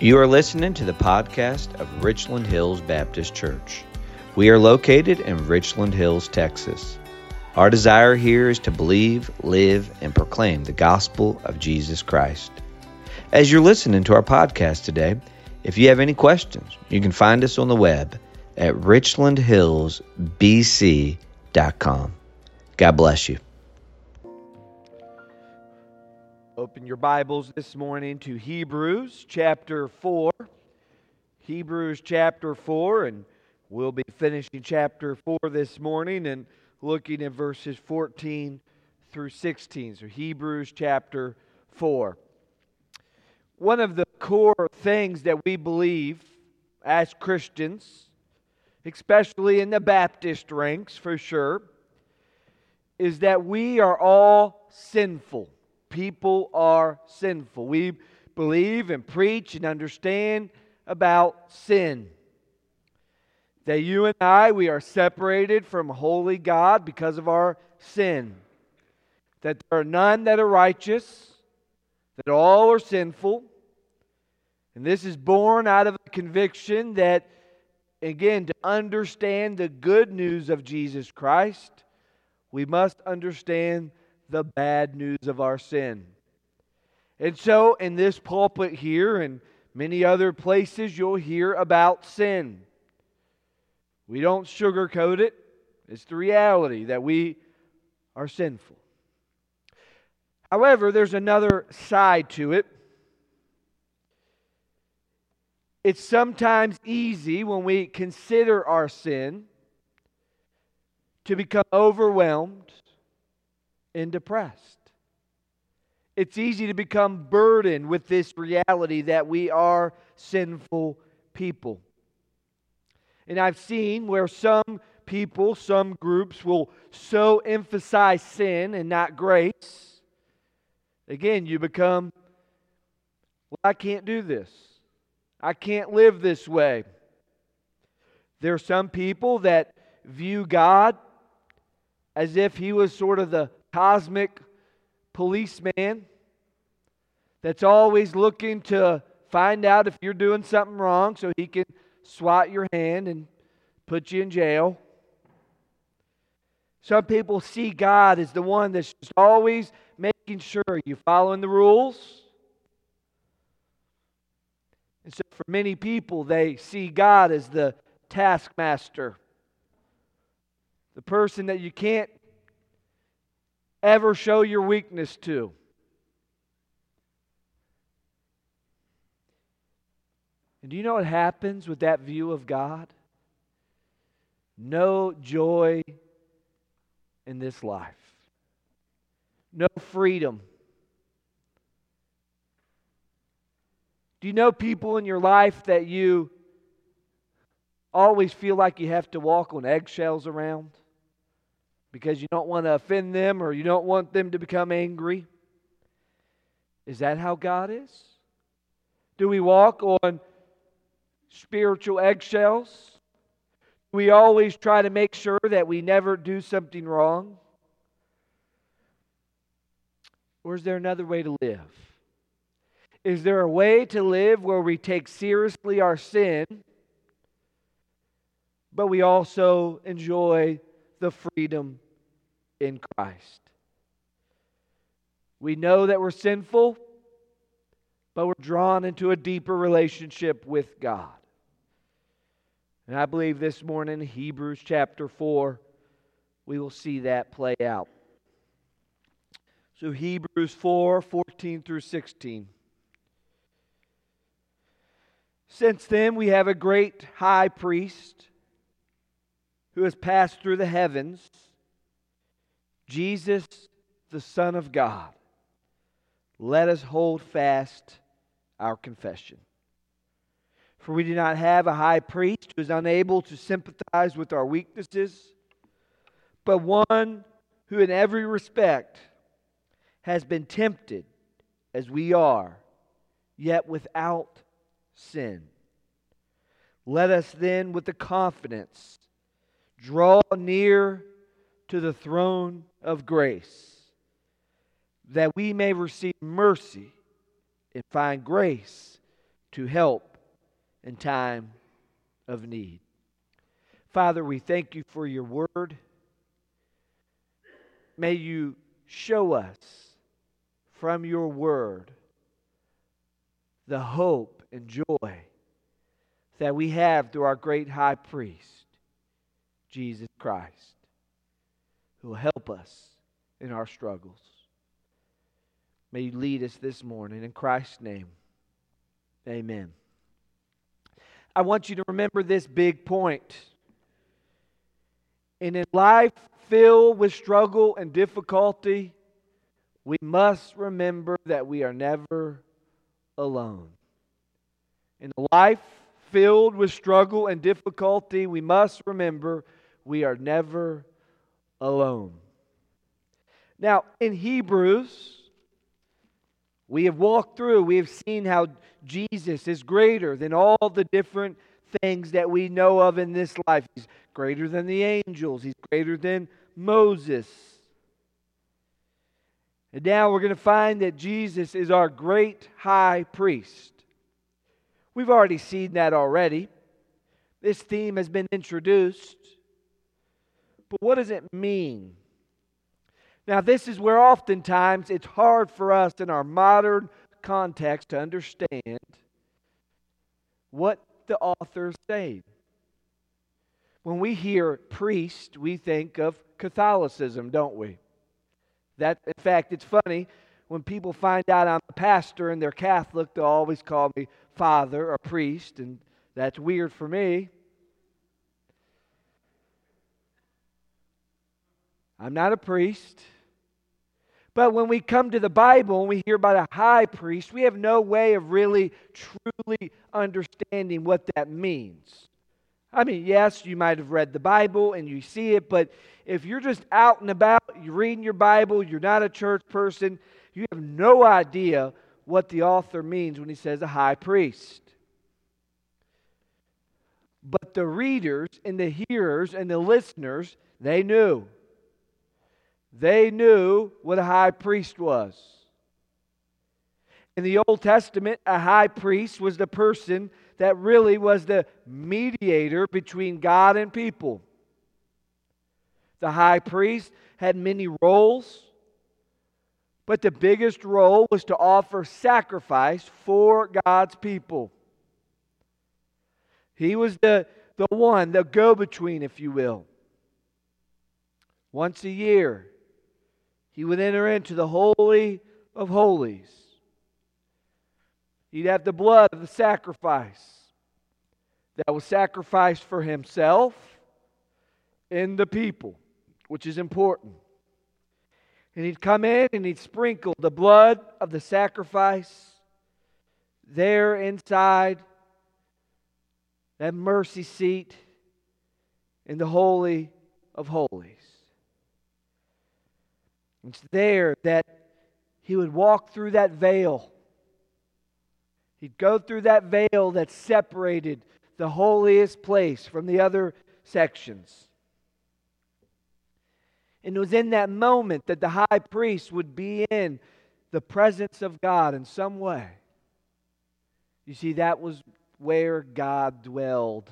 You are listening to the podcast of Richland Hills Baptist Church. We are located in Richland Hills, Texas. Our desire here is to believe, live, and proclaim the gospel of Jesus Christ. As you're listening to our podcast today, if you have any questions, you can find us on the web at richlandhillsbc.com. God bless you. Open your Bibles this morning to Hebrews chapter 4. Hebrews chapter 4, and we'll be finishing chapter 4 this morning and looking at verses 14 through 16. So, Hebrews chapter 4. One of the core things that we believe as Christians, especially in the Baptist ranks for sure, is that we are all sinful people are sinful. We believe and preach and understand about sin. That you and I, we are separated from holy God because of our sin. That there are none that are righteous, that all are sinful. And this is born out of a conviction that, again, to understand the good news of Jesus Christ, we must understand the bad news of our sin. And so, in this pulpit here and many other places, you'll hear about sin. We don't sugarcoat it, it's the reality that we are sinful. However, there's another side to it. It's sometimes easy when we consider our sin to become overwhelmed and depressed. It's easy to become burdened with this reality that we are sinful people. And I've seen where some people, some groups will so emphasize sin and not grace. Again, you become, well, I can't do this. I can't live this way. There are some people that view God as if He was sort of the cosmic policeman that's always looking to find out if you're doing something wrong so he can swat your hand and put you in jail. Some people see God as the one that's just always making sure you're following the rules. And so, for many people, they see God as the taskmaster, the person that you can't ever show your weakness to. And do you know what happens with that view of God? No joy in this life, no freedom. Do you know people in your life that you always feel like you have to walk on eggshells around? Because you don't want to offend them or you don't want them to become angry? Is that how God is? Do we walk on spiritual eggshells? Do we always try to make sure that we never do something wrong? Or is there another way to live? Is there a way to live where we take seriously our sin, but we also enjoy the freedom in Christ. We know that we're sinful, but we're drawn into a deeper relationship with God. And I believe this morning, Hebrews chapter 4, we will see that play out. So, Hebrews 4 14 through 16. Since then, we have a great high priest who has passed through the heavens, Jesus, the Son of God. Let us hold fast our confession. For we do not have a high priest who is unable to sympathize with our weaknesses, but one who, in every respect, has been tempted as we are, yet without sin. Let us then, with the confidence, Draw near to the throne of grace that we may receive mercy and find grace to help in time of need. Father, we thank you for your word. May you show us from your word the hope and joy that we have through our great high priest, Jesus Christ, who will help us in our struggles. May you lead us this morning in Christ's name. Amen. I want you to remember this big point. And in life filled with struggle and difficulty, we must remember that we are never alone. In a life filled with struggle and difficulty, we must remember we are never alone. Now, in Hebrews, we have walked through, we have seen how Jesus is greater than all the different things that we know of in this life. He's greater than the angels, He's greater than Moses. And now we're going to find that Jesus is our great high priest. We've already seen that already. This theme has been introduced. But what does it mean? Now, this is where oftentimes it's hard for us in our modern context to understand what the author said. When we hear priest, we think of Catholicism, don't we? That, in fact, it's funny when people find out I'm a pastor and they're Catholic, they'll always call me father or priest, and that's weird for me. I'm not a priest. But when we come to the Bible and we hear about a high priest, we have no way of really, truly understanding what that means. I mean, yes, you might have read the Bible and you see it, but if you're just out and about, you're reading your Bible, you're not a church person, you have no idea what the author means when he says a high priest. But the readers and the hearers and the listeners, they knew. They knew what a high priest was. In the Old Testament, a high priest was the person that really was the mediator between God and people. The high priest had many roles. But the biggest role was to offer sacrifice for God's people. He was the, the one, the go between, if you will. Once a year, he would enter into the Holy of Holies. He'd have the blood of the sacrifice that was sacrificed for himself and the people, which is important. And he'd come in and he'd sprinkle the blood of the sacrifice there inside that mercy seat in the Holy of Holies. It's there that he would walk through that veil. He'd go through that veil that separated the holiest place from the other sections. And it was in that moment that the high priest would be in the presence of God in some way. You see, that was where God dwelled.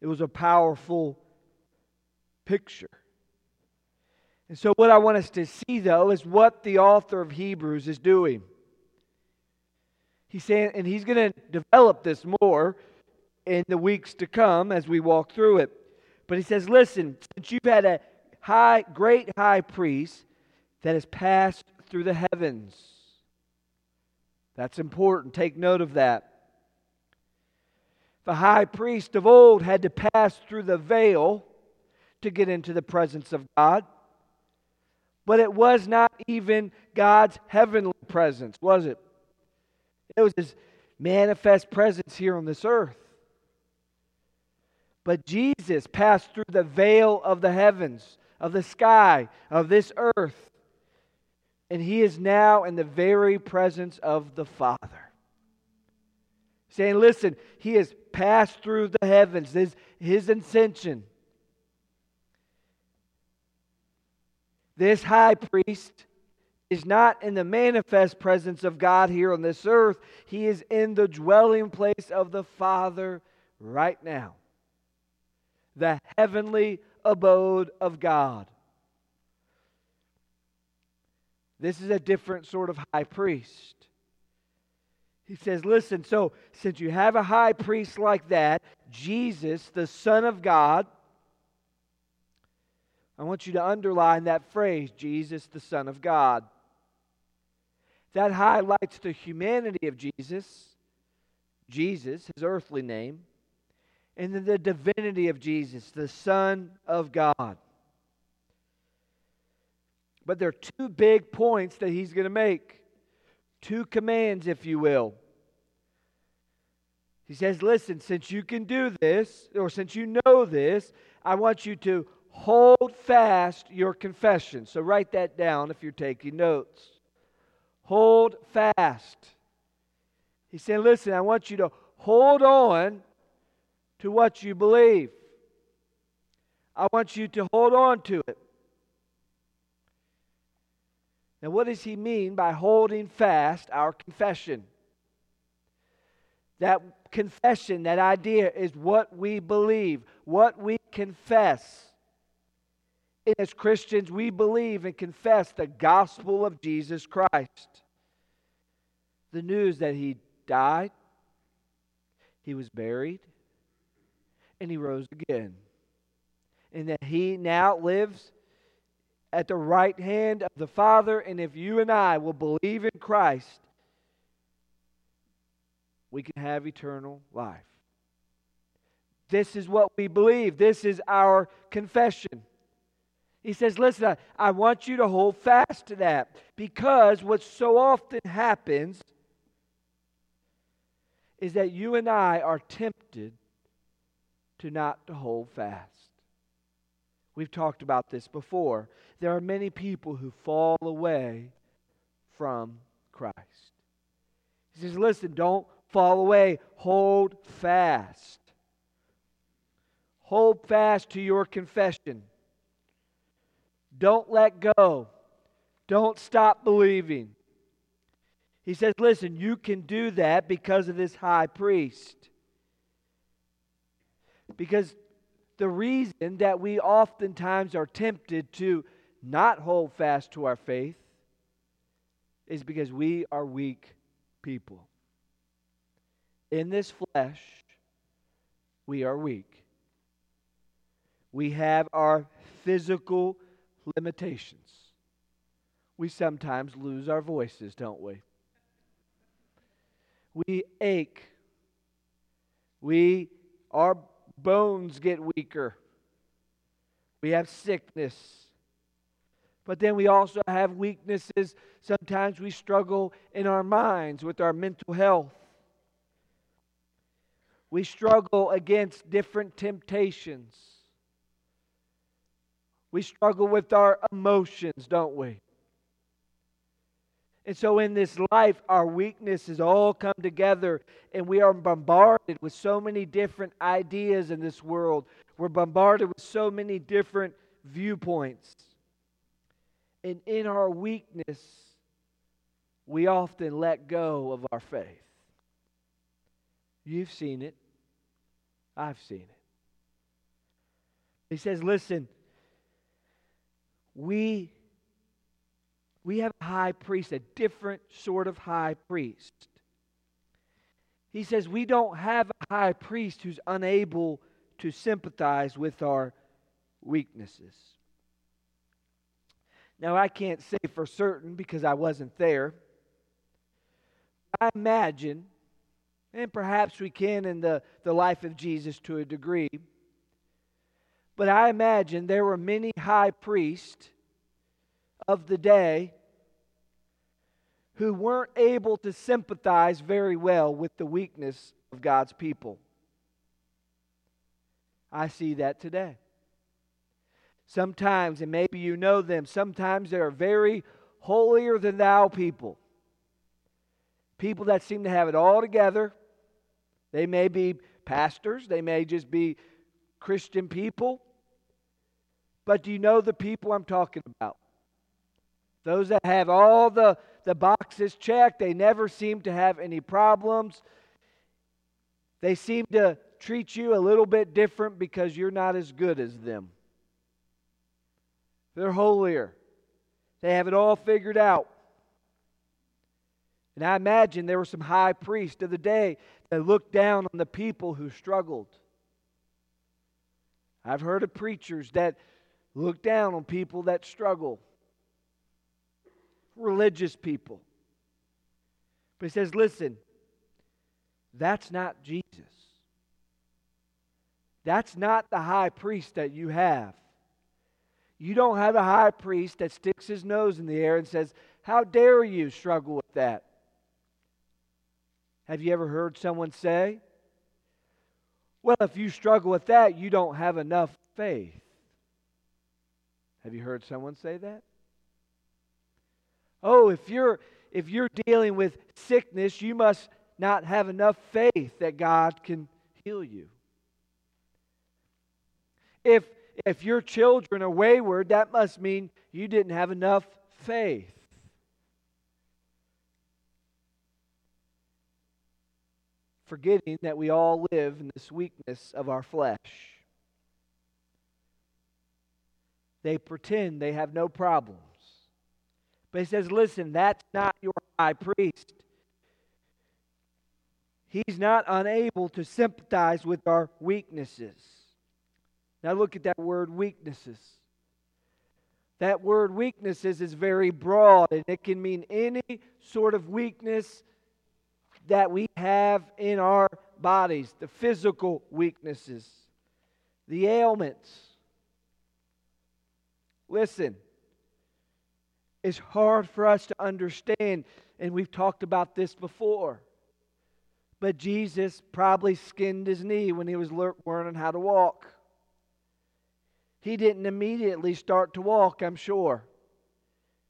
It was a powerful picture. And so, what I want us to see, though, is what the author of Hebrews is doing. He's saying, and he's going to develop this more in the weeks to come as we walk through it. But he says, listen, since you've had a high, great high priest that has passed through the heavens, that's important. Take note of that. The high priest of old had to pass through the veil to get into the presence of God. But it was not even God's heavenly presence, was it? It was his manifest presence here on this earth. But Jesus passed through the veil of the heavens, of the sky, of this earth. And he is now in the very presence of the Father. Saying, listen, he has passed through the heavens, his, his ascension. This high priest is not in the manifest presence of God here on this earth, he is in the dwelling place of the Father right now. The heavenly abode of God. This is a different sort of high priest. He says, Listen, so since you have a high priest like that, Jesus, the Son of God, I want you to underline that phrase, Jesus, the Son of God. That highlights the humanity of Jesus, Jesus, his earthly name, and then the divinity of Jesus, the Son of God. But there are two big points that he's going to make. Two commands, if you will. He says, Listen, since you can do this, or since you know this, I want you to hold fast your confession. So write that down if you're taking notes. Hold fast. He said, Listen, I want you to hold on to what you believe. I want you to hold on to it. Now, what does he mean by holding fast our confession? That confession, that idea, is what we believe, what we confess. As Christians, we believe and confess the gospel of Jesus Christ. The news that he died, he was buried, and he rose again. And that he now lives at the right hand of the Father. And if you and I will believe in Christ, we can have eternal life. This is what we believe. This is our confession. He says, Listen, I, I want you to hold fast to that because what so often happens is that you and I are tempted to not to hold fast. We've talked about this before. There are many people who fall away from Christ. He says, listen, don't fall away. Hold fast. Hold fast to your confession. Don't let go. Don't stop believing. He says, listen, you can do that because of this high priest. Because the reason that we oftentimes are tempted to not hold fast to our faith is because we are weak people. In this flesh, we are weak. We have our physical limitations. We sometimes lose our voices, don't we? We ache. We our bones get weaker. We have sickness. But then we also have weaknesses. Sometimes we struggle in our minds with our mental health. We struggle against different temptations. We struggle with our emotions, don't we? And so in this life, our weaknesses all come together, and we are bombarded with so many different ideas in this world. We're bombarded with so many different viewpoints. And in our weakness, we often let go of our faith. You've seen it. I've seen it. He says, listen, we we have a high priest, a different sort of high priest. He says we don't have a high priest who's unable to sympathize with our weaknesses. Now, I can't say for certain because I wasn't there. I imagine, and perhaps we can in the, the life of Jesus to a degree, but I imagine there were many high priests of the day who weren't able to sympathize very well with the weakness of God's people. I see that today. Sometimes, and maybe you know them, sometimes they are very holier than thou people. People that seem to have it all together. They may be pastors, they may just be Christian people. But do you know the people I'm talking about? Those that have all the, the boxes checked, they never seem to have any problems. They seem to treat you a little bit different because you're not as good as them. They're holier. They have it all figured out. And I imagine there were some high priests of the day that looked down on the people who struggled. I've heard of preachers that look down on people that struggle, religious people. But he says, listen, that's not Jesus. That's not the high priest that you have. You don't have a high priest that sticks his nose in the air and says, How dare you struggle with that? Have you ever heard someone say, Well, if you struggle with that, you don't have enough faith? Have you heard someone say that? Oh, if you're if you're dealing with sickness, you must not have enough faith that God can heal you. If if your children are wayward, that must mean you didn't have enough faith. Forgetting that we all live in this weakness of our flesh. They pretend they have no problems. But he says, listen, that's not your high priest. He's not unable to sympathize with our weaknesses. Now look at that word weaknesses. That word weaknesses is very broad and it can mean any sort of weakness that we have in our bodies, the physical weaknesses, the ailments. Listen, it's hard for us to understand, and we've talked about this before. But Jesus probably skinned his knee when he was learning how to walk. He didn't immediately start to walk, I'm sure.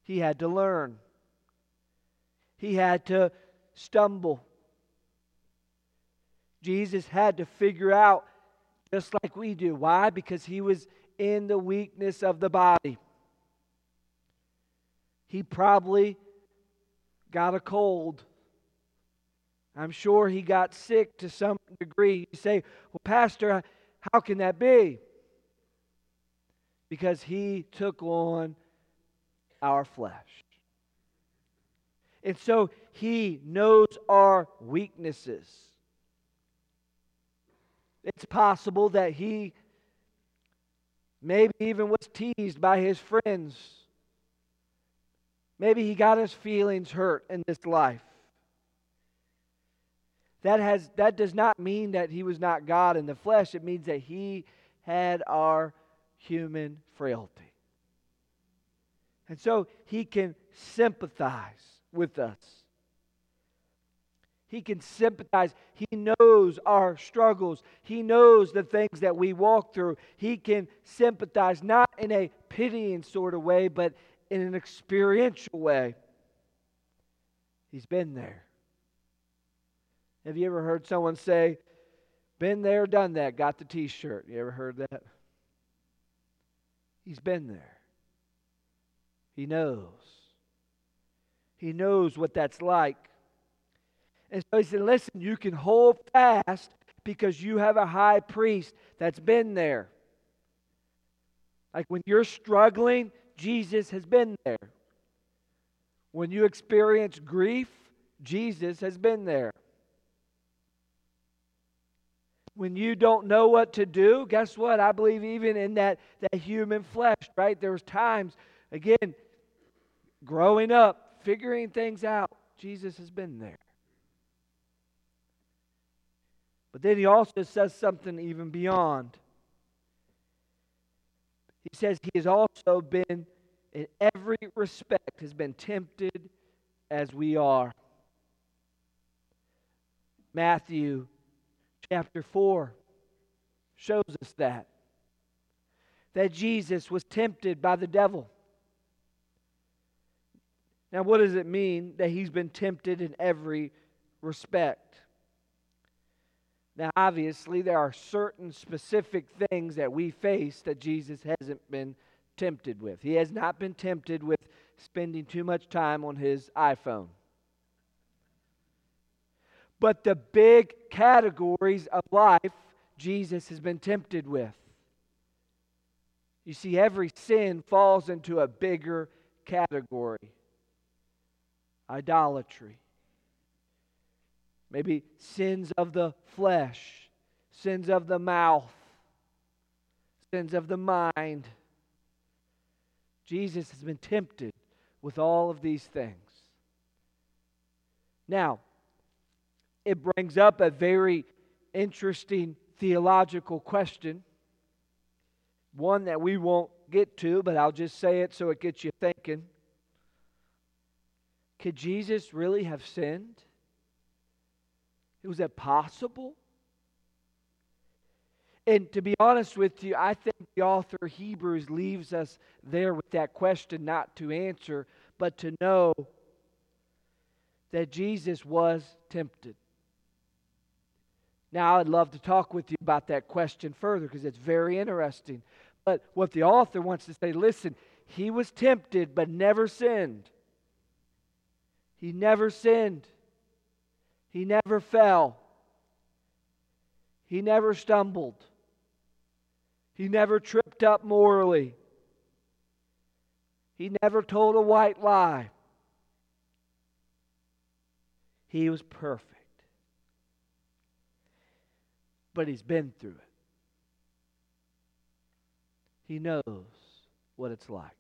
He had to learn, he had to stumble. Jesus had to figure out just like we do. Why? Because he was in the weakness of the body. He probably got a cold. I'm sure he got sick to some degree. You say, Well, Pastor, how can that be? because he took on our flesh. And so he knows our weaknesses. It's possible that he maybe even was teased by his friends. Maybe he got his feelings hurt in this life. That, has, that does not mean that he was not God in the flesh. It means that he had our human frailty. And so he can sympathize with us. He can sympathize. He knows our struggles. He knows the things that we walk through. He can sympathize, not in a pitying sort of way, but in an experiential way. He's been there. Have you ever heard someone say, Been there, done that, got the t shirt? You ever heard that? He's been there. He knows. He knows what that's like. And so he said, Listen, you can hold fast because you have a high priest that's been there. Like when you're struggling, Jesus has been there. When you experience grief, Jesus has been there when you don't know what to do, guess what? I believe even in that, that human flesh, right? There's times, again, growing up, figuring things out, Jesus has been there. But then he also says something even beyond. He says he has also been, in every respect, has been tempted as we are. Matthew chapter 4 shows us that. That Jesus was tempted by the devil. Now, what does it mean that he's been tempted in every respect? Now, obviously, there are certain specific things that we face that Jesus hasn't been tempted with. He has not been tempted with spending too much time on his iPhone. But the big categories of life Jesus has been tempted with. You see, every sin falls into a bigger category idolatry, maybe sins of the flesh, sins of the mouth, sins of the mind. Jesus has been tempted with all of these things. Now, it brings up a very interesting theological question, one that we won't get to, but I'll just say it so it gets you thinking. Could Jesus really have sinned? Was that possible? And to be honest with you, I think the author of Hebrews leaves us there with that question not to answer, but to know that Jesus was tempted. Now, I'd love to talk with you about that question further because it's very interesting. But what the author wants to say listen, he was tempted but never sinned. He never sinned. He never fell. He never stumbled. He never tripped up morally. He never told a white lie. He was perfect but he's been through it. He knows what it's like.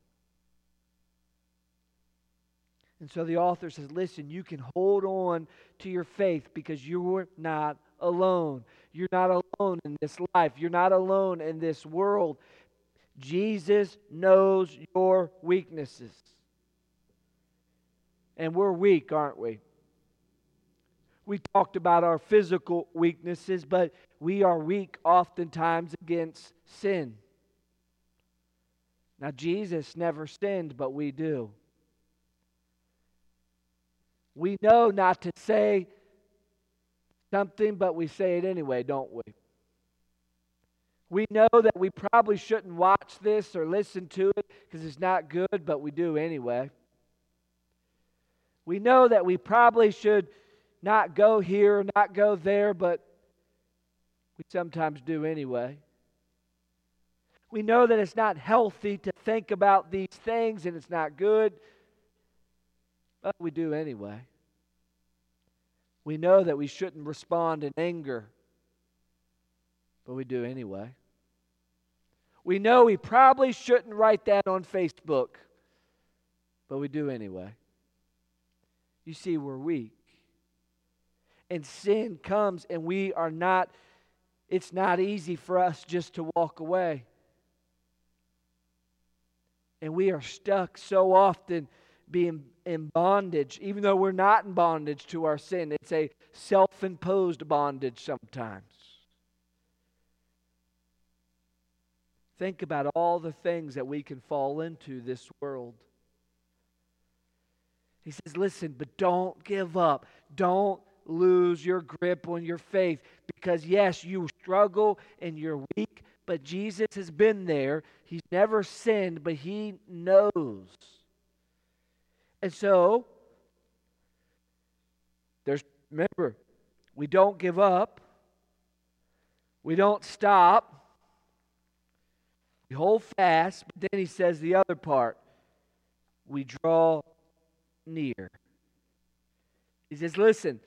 And so the author says, listen, you can hold on to your faith because you're not alone. You're not alone in this life. You're not alone in this world. Jesus knows your weaknesses. And we're weak, aren't we? We talked about our physical weaknesses, but we are weak oftentimes against sin. Now, Jesus never sinned, but we do. We know not to say something, but we say it anyway, don't we? We know that we probably shouldn't watch this or listen to it because it's not good, but we do anyway. We know that we probably should not go here, not go there, but we sometimes do anyway. We know that it's not healthy to think about these things and it's not good, but we do anyway. We know that we shouldn't respond in anger, but we do anyway. We know we probably shouldn't write that on Facebook, but we do anyway. You see, we're weak and sin comes and we are not, it's not easy for us just to walk away. And we are stuck so often being in bondage, even though we're not in bondage to our sin. It's a self imposed bondage sometimes. Think about all the things that we can fall into this world. He says, listen, but don't give up. Don't lose your grip on your faith because, yes, you struggle and you're weak, but Jesus has been there. He's never sinned, but He knows. And so, there's, remember, we don't give up, we don't stop. We hold fast, but then he says the other part we draw near. He says, Listen,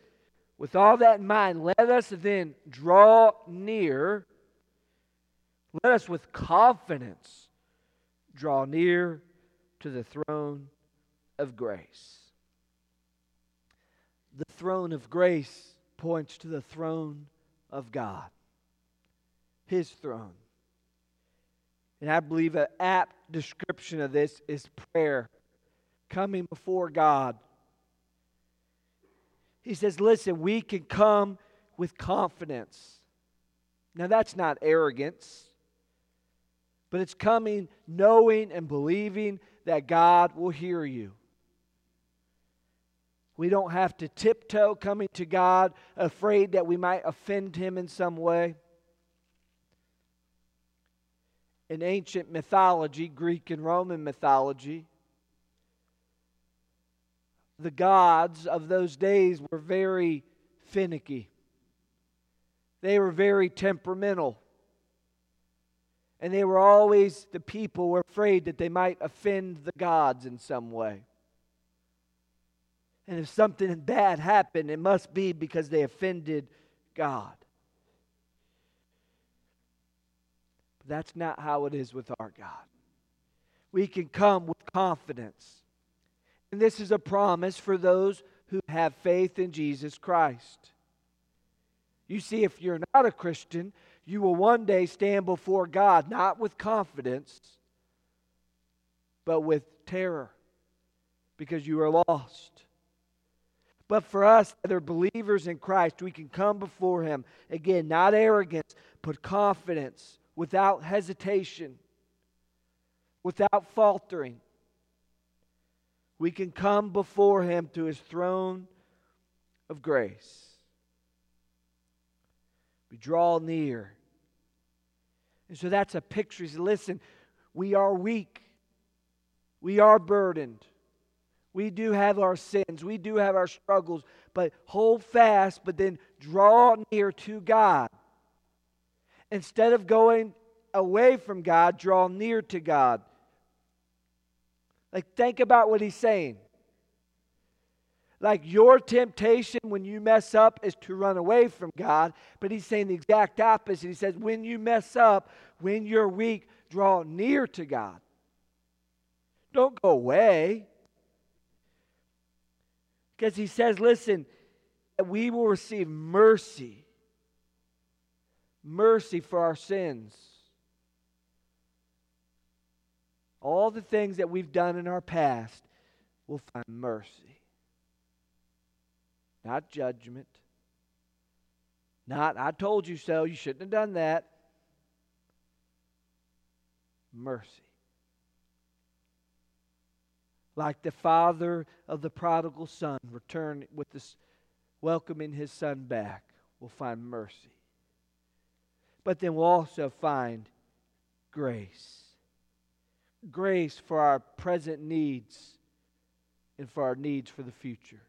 with all that in mind, let us then draw near. Let us with confidence draw near to the throne of grace. The throne of grace points to the throne of God, His throne. And I believe an apt description of this is prayer, coming before God he says, listen, we can come with confidence. Now, that's not arrogance, but it's coming knowing and believing that God will hear you. We don't have to tiptoe coming to God afraid that we might offend Him in some way. In ancient mythology, Greek and Roman mythology, the gods of those days were very finicky. They were very temperamental. And they were always, the people were afraid that they might offend the gods in some way. And if something bad happened, it must be because they offended God. But that's not how it is with our God. We can come with confidence. And this is a promise for those who have faith in Jesus Christ. You see, if you're not a Christian, you will one day stand before God not with confidence, but with terror because you are lost. But for us that are believers in Christ, we can come before Him, again, not arrogance, but confidence, without hesitation, without faltering. We can come before Him to His throne of grace. We draw near. And so that's a picture. He Listen, we are weak. We are burdened. We do have our sins. We do have our struggles. But hold fast, but then draw near to God. Instead of going away from God, draw near to God. Like, think about what he's saying. Like your temptation when you mess up is to run away from God, but he's saying the exact opposite. He says, when you mess up, when you're weak, draw near to God. Don't go away. Because he says, listen, we will receive mercy. Mercy for our sins. All the things that we've done in our past, we'll find mercy not judgment. Not, I told you so, you shouldn't have done that. Mercy. Like the father of the prodigal son returned with this welcoming his son back, we'll find mercy. But then we'll also find grace. Grace for our present needs and for our needs for the future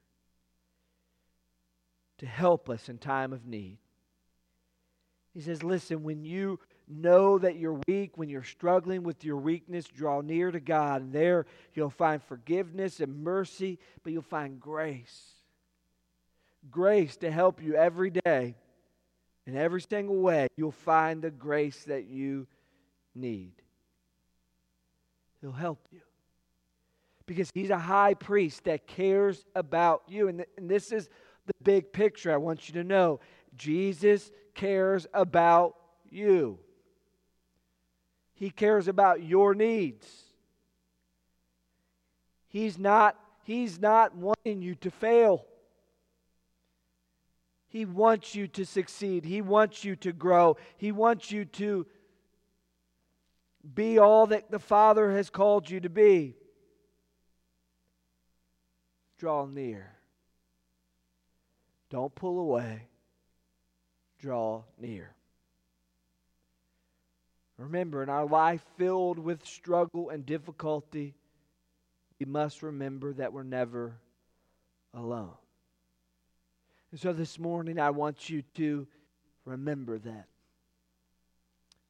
to help us in time of need. He says, Listen, when you know that you're weak, when you're struggling with your weakness, draw near to God. And there you'll find forgiveness and mercy, but you'll find grace. Grace to help you every day. In every single way, you'll find the grace that you need. He'll help you. Because he's a high priest that cares about you. And, th- and this is the big picture. I want you to know Jesus cares about you, He cares about your needs. He's not, he's not wanting you to fail. He wants you to succeed. He wants you to grow. He wants you to be all that the Father has called you to be. Draw near. Don't pull away, draw near. Remember, in our life filled with struggle and difficulty, we must remember that we're never alone. And so this morning, I want you to remember that.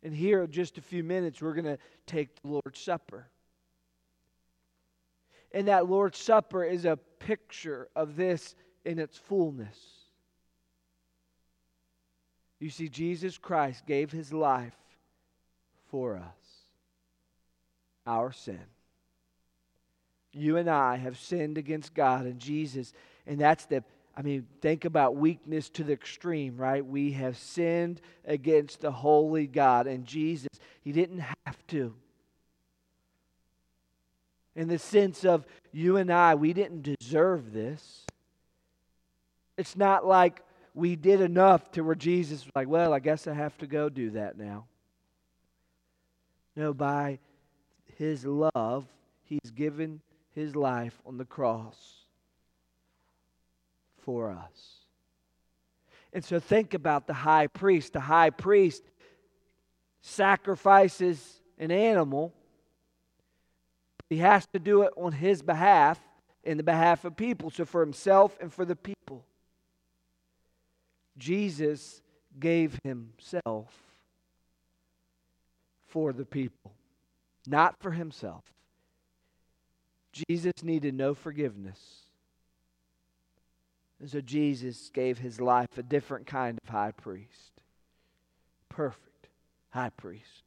And here, in just a few minutes, we're going to take the Lord's Supper. And that Lord's Supper is a picture of this in its fullness. You see, Jesus Christ gave his life for us, our sin. You and I have sinned against God and Jesus, and that's the I mean, think about weakness to the extreme, right? We have sinned against the holy God. And Jesus, He didn't have to. In the sense of you and I, we didn't deserve this. It's not like we did enough to where Jesus was like, well, I guess I have to go do that now. No, by his love, he's given his life on the cross for us. And so think about the high priest. The high priest sacrifices an animal. He has to do it on his behalf in the behalf of people, so for himself and for the people. Jesus gave himself for the people, not for himself. Jesus needed no forgiveness. And so Jesus gave his life a different kind of high priest. Perfect high priest.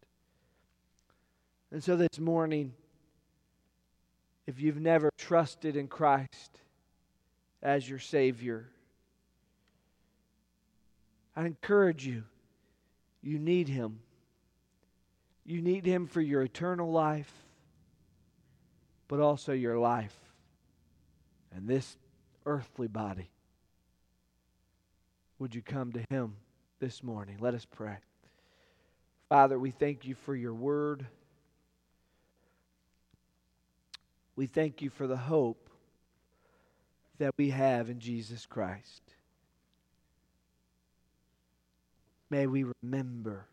And so this morning, if you've never trusted in Christ as your Savior, I encourage you, you need Him. You need Him for your eternal life, but also your life and this earthly body. Would you come to Him this morning? Let us pray. Father, we thank you for your word. We thank you for the hope that we have in Jesus Christ. May we remember.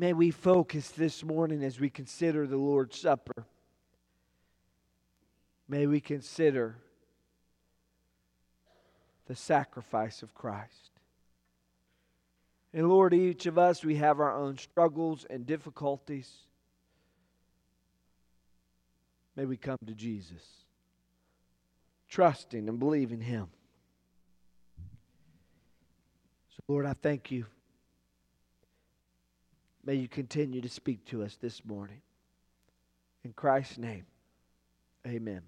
May we focus this morning as we consider the Lord's Supper. May we consider the sacrifice of Christ. And Lord, each of us, we have our own struggles and difficulties. May we come to Jesus, trusting and believing Him. So, Lord, I thank you. May you continue to speak to us this morning. In Christ's name, amen.